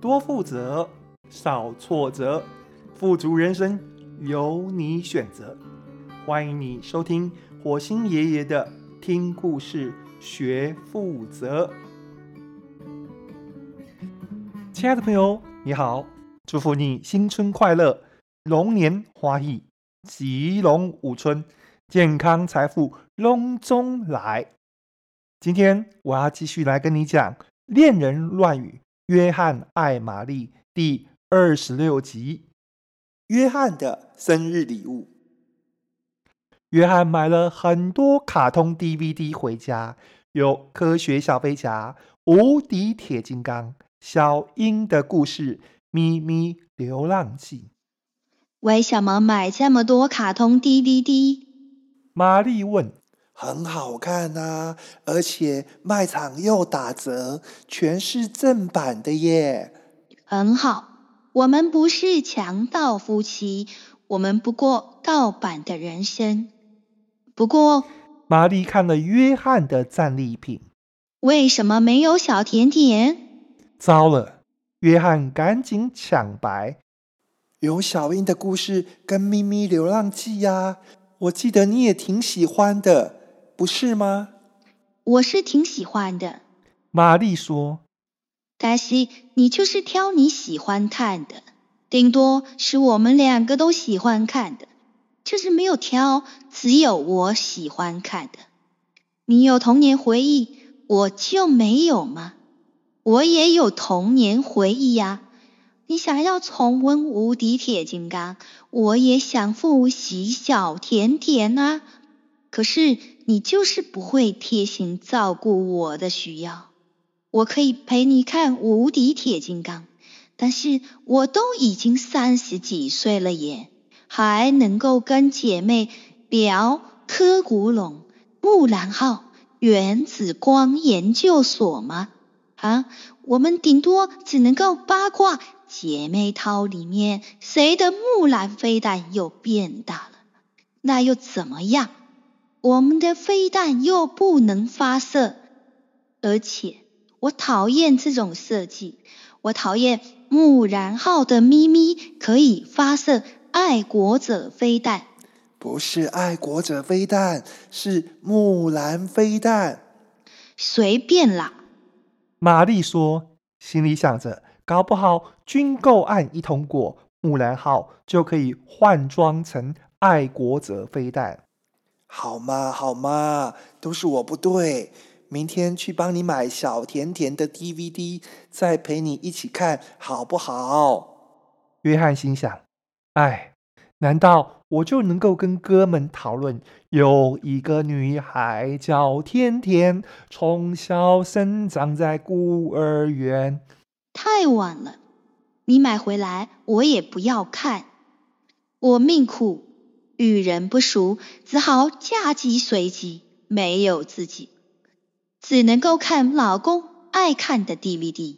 多负责，少挫折，富足人生由你选择。欢迎你收听火星爷爷的听故事学负责。亲爱的朋友，你好，祝福你新春快乐，龙年花意，吉龙舞春，健康财富龙中来。今天我要继续来跟你讲恋人乱语。约翰爱玛丽第二十六集，约翰的生日礼物。约翰买了很多卡通 DVD 回家，有科学小飞侠、无敌铁金刚、小鹰的故事、咪咪流浪记。为什么买这么多卡通 DVD？玛丽问。很好看啊，而且卖场又打折，全是正版的耶。很好，我们不是强盗夫妻，我们不过盗版的人生。不过，玛丽看了约翰的战利品，为什么没有小甜甜？糟了，约翰赶紧抢白，有小英的故事跟咪咪流浪记呀，我记得你也挺喜欢的。不是吗？我是挺喜欢的。玛丽说：“达西你就是挑你喜欢看的，顶多是我们两个都喜欢看的，就是没有挑只有我喜欢看的。你有童年回忆，我就没有吗？我也有童年回忆呀。你想要重温无敌铁金刚，我也想复习小甜甜啊。可是。”你就是不会贴心照顾我的需要。我可以陪你看《无敌铁金刚》，但是我都已经三十几岁了耶，还能够跟姐妹聊科古龙、木兰号、原子光研究所吗？啊，我们顶多只能够八卦姐妹淘里面谁的木兰飞弹又变大了，那又怎么样？我们的飞弹又不能发射，而且我讨厌这种设计。我讨厌木兰号的咪咪可以发射爱国者飞弹，不是爱国者飞弹，是木兰飞弹。随便啦。玛丽说，心里想着，搞不好军购案一通过，木兰号就可以换装成爱国者飞弹。好嘛好嘛，都是我不对。明天去帮你买小甜甜的 DVD，再陪你一起看，好不好？约翰心想：哎，难道我就能够跟哥们讨论，有一个女孩叫甜甜，从小生长在孤儿院？太晚了，你买回来我也不要看，我命苦。遇人不淑，只好嫁鸡随鸡，没有自己，只能够看老公爱看的 DVD。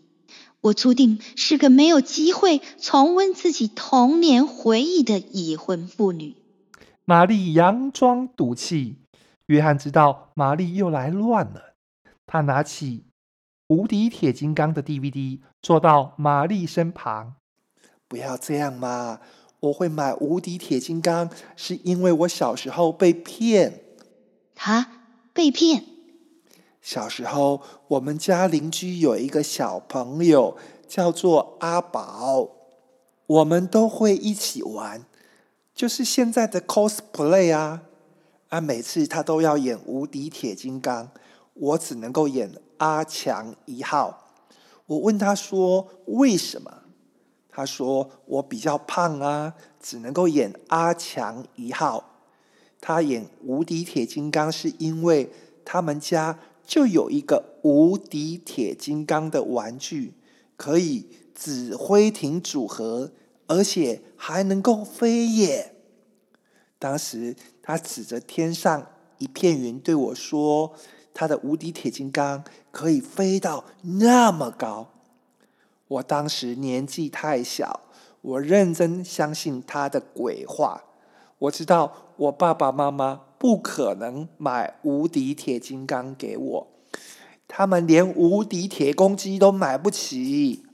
我注定是个没有机会重温自己童年回忆的已婚妇女。玛丽佯装赌气，约翰知道玛丽又来乱了。他拿起无敌铁金刚的 DVD，坐到玛丽身旁。不要这样嘛！我会买无敌铁金刚，是因为我小时候被骗。啊被骗？小时候，我们家邻居有一个小朋友叫做阿宝，我们都会一起玩，就是现在的 cosplay 啊。啊，每次他都要演无敌铁金刚，我只能够演阿强一号。我问他说：“为什么？”他说：“我比较胖啊，只能够演阿强一号。他演无敌铁金刚是因为他们家就有一个无敌铁金刚的玩具，可以指挥艇组合，而且还能够飞耶。当时他指着天上一片云对我说：‘他的无敌铁金刚可以飞到那么高。’”我当时年纪太小，我认真相信他的鬼话。我知道我爸爸妈妈不可能买无敌铁金刚给我，他们连无敌铁公鸡都买不起。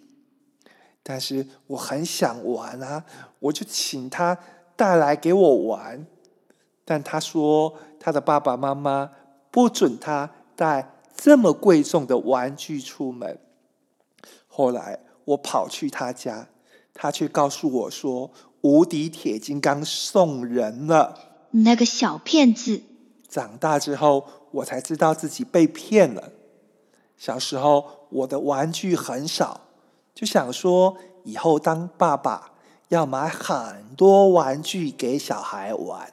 但是我很想玩啊，我就请他带来给我玩。但他说他的爸爸妈妈不准他带这么贵重的玩具出门。后来我跑去他家，他却告诉我说无敌铁金刚送人了。那个小骗子！长大之后，我才知道自己被骗了。小时候我的玩具很少。就想说，以后当爸爸要买很多玩具给小孩玩。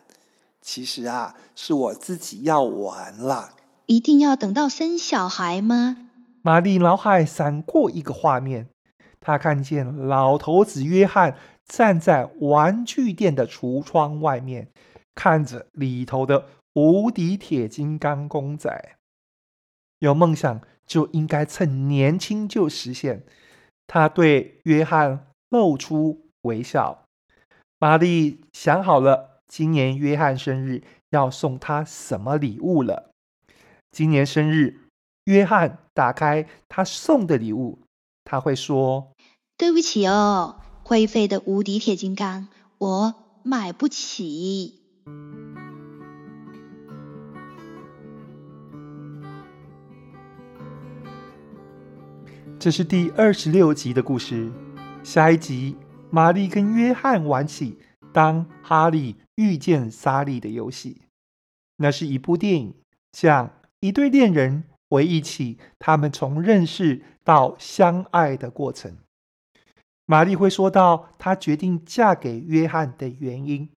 其实啊，是我自己要玩了。一定要等到生小孩吗？玛丽脑海闪过一个画面，她看见老头子约翰站在玩具店的橱窗外面，看着里头的无敌铁金刚公仔。有梦想就应该趁年轻就实现。他对约翰露出微笑。玛丽想好了，今年约翰生日要送他什么礼物了。今年生日，约翰打开他送的礼物，他会说：“对不起哦，会飞的无敌铁金刚，我买不起。”这是第二十六集的故事。下一集，玛丽跟约翰玩起当哈利遇见莎莉的游戏。那是一部电影，讲一对恋人回忆起他们从认识到相爱的过程。玛丽会说到她决定嫁给约翰的原因，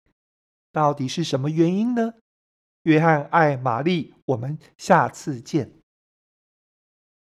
到底是什么原因呢？约翰爱玛丽，我们下次见。